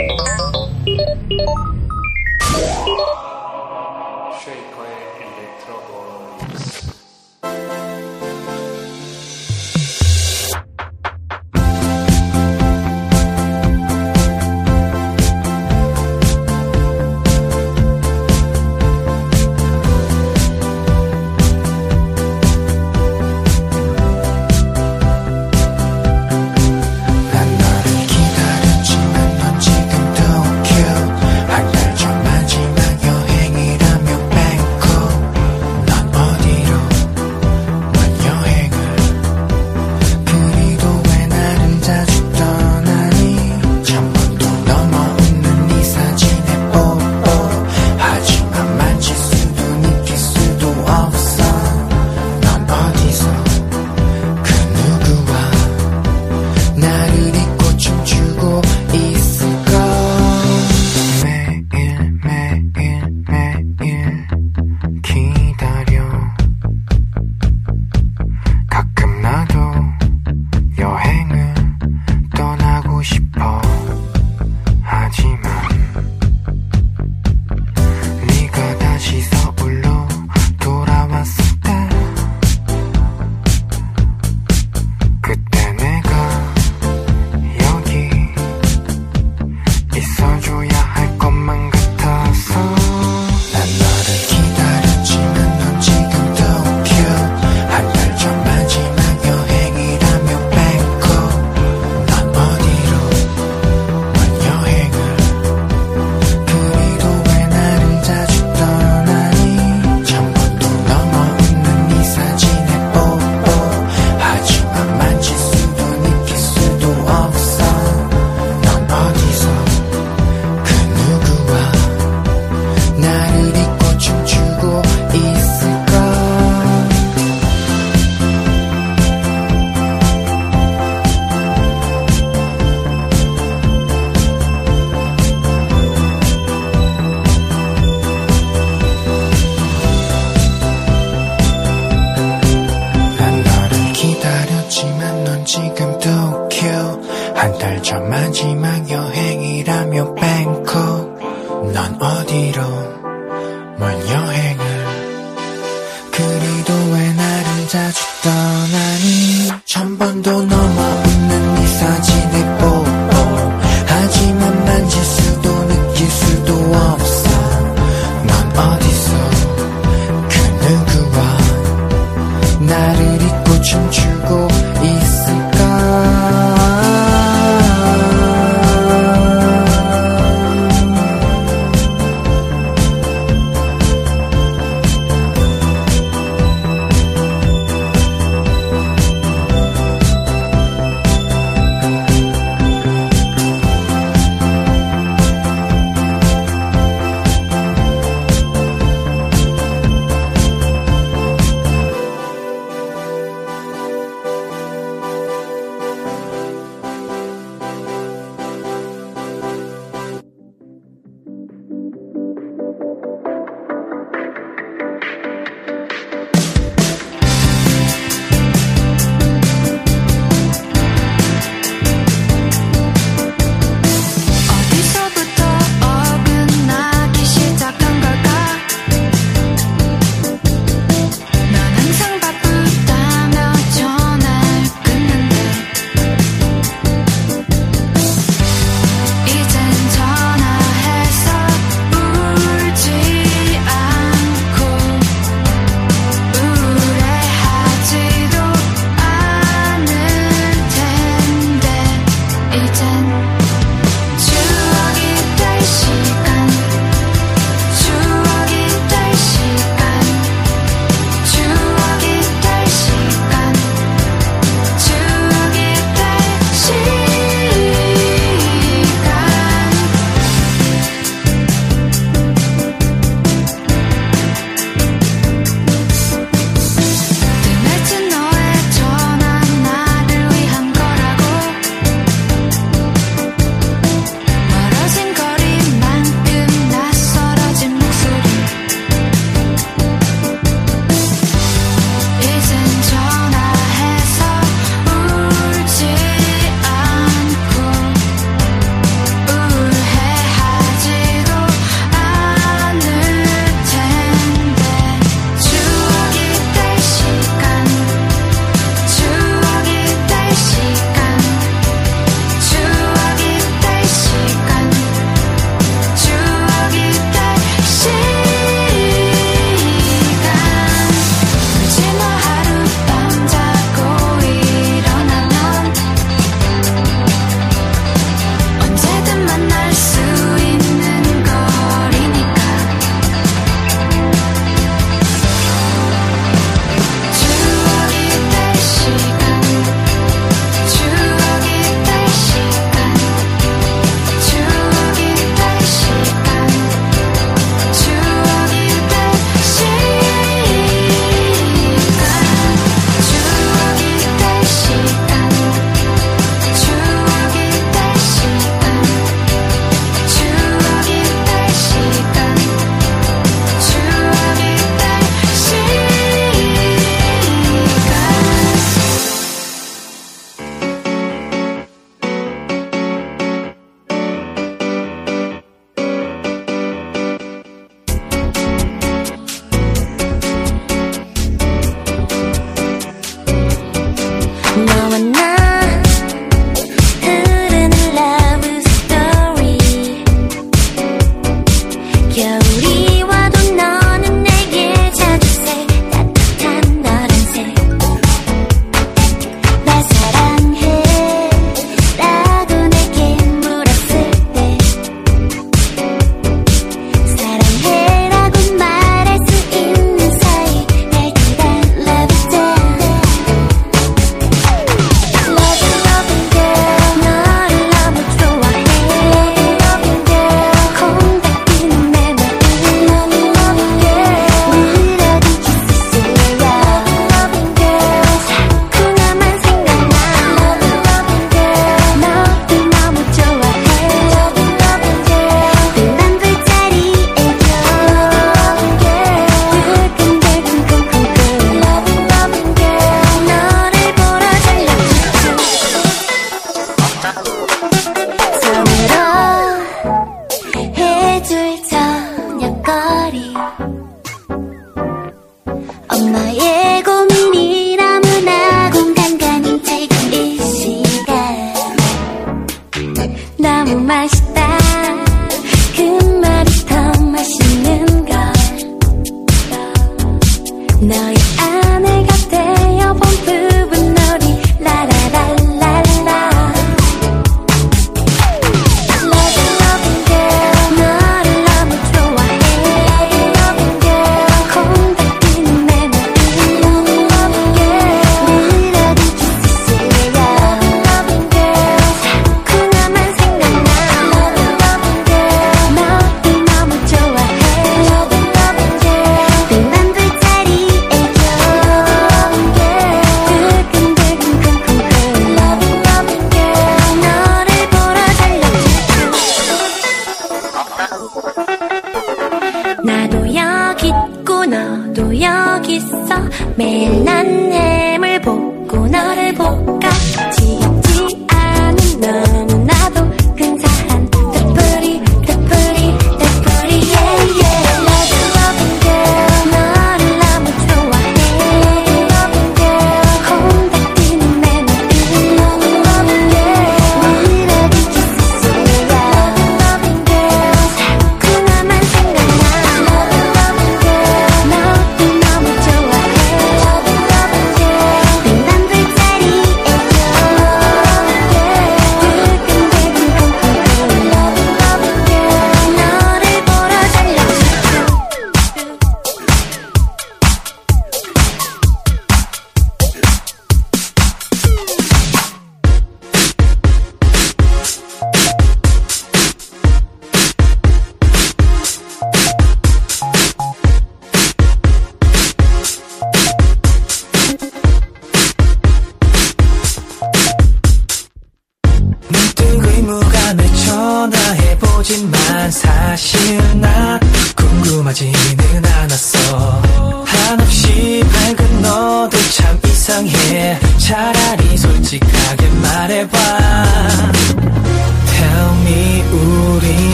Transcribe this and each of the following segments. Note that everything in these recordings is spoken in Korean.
you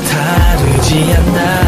다르지 않나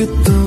끝도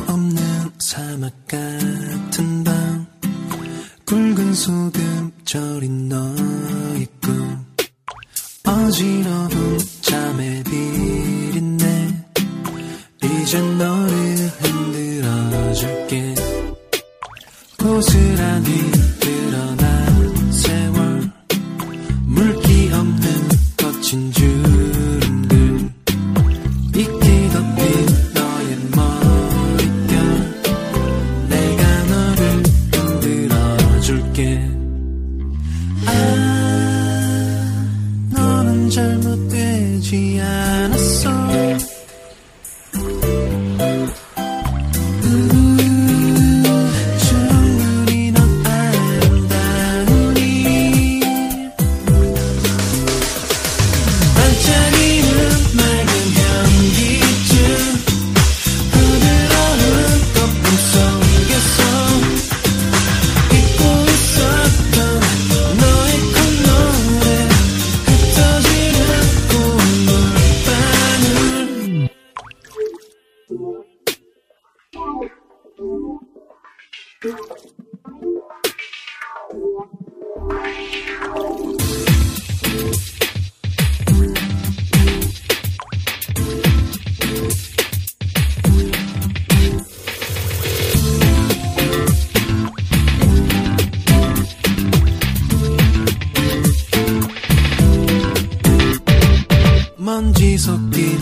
먼지 섞인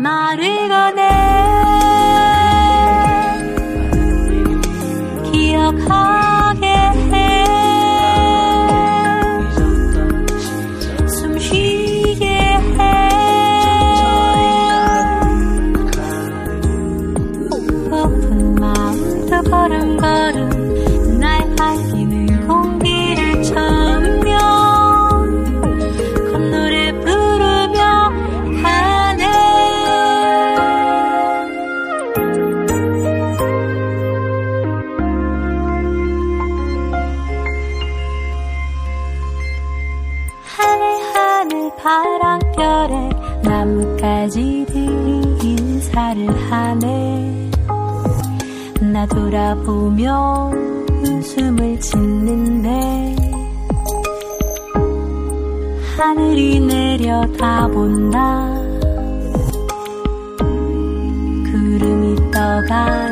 針金 보며 웃음을 짓는데 하늘이 내려다본다. 구름이 떠가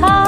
靠。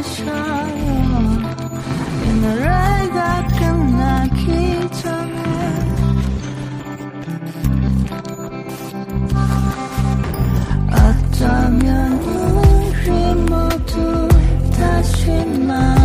이 노래가 끝나기 전에. 어쩌면 우리 모두 다시 만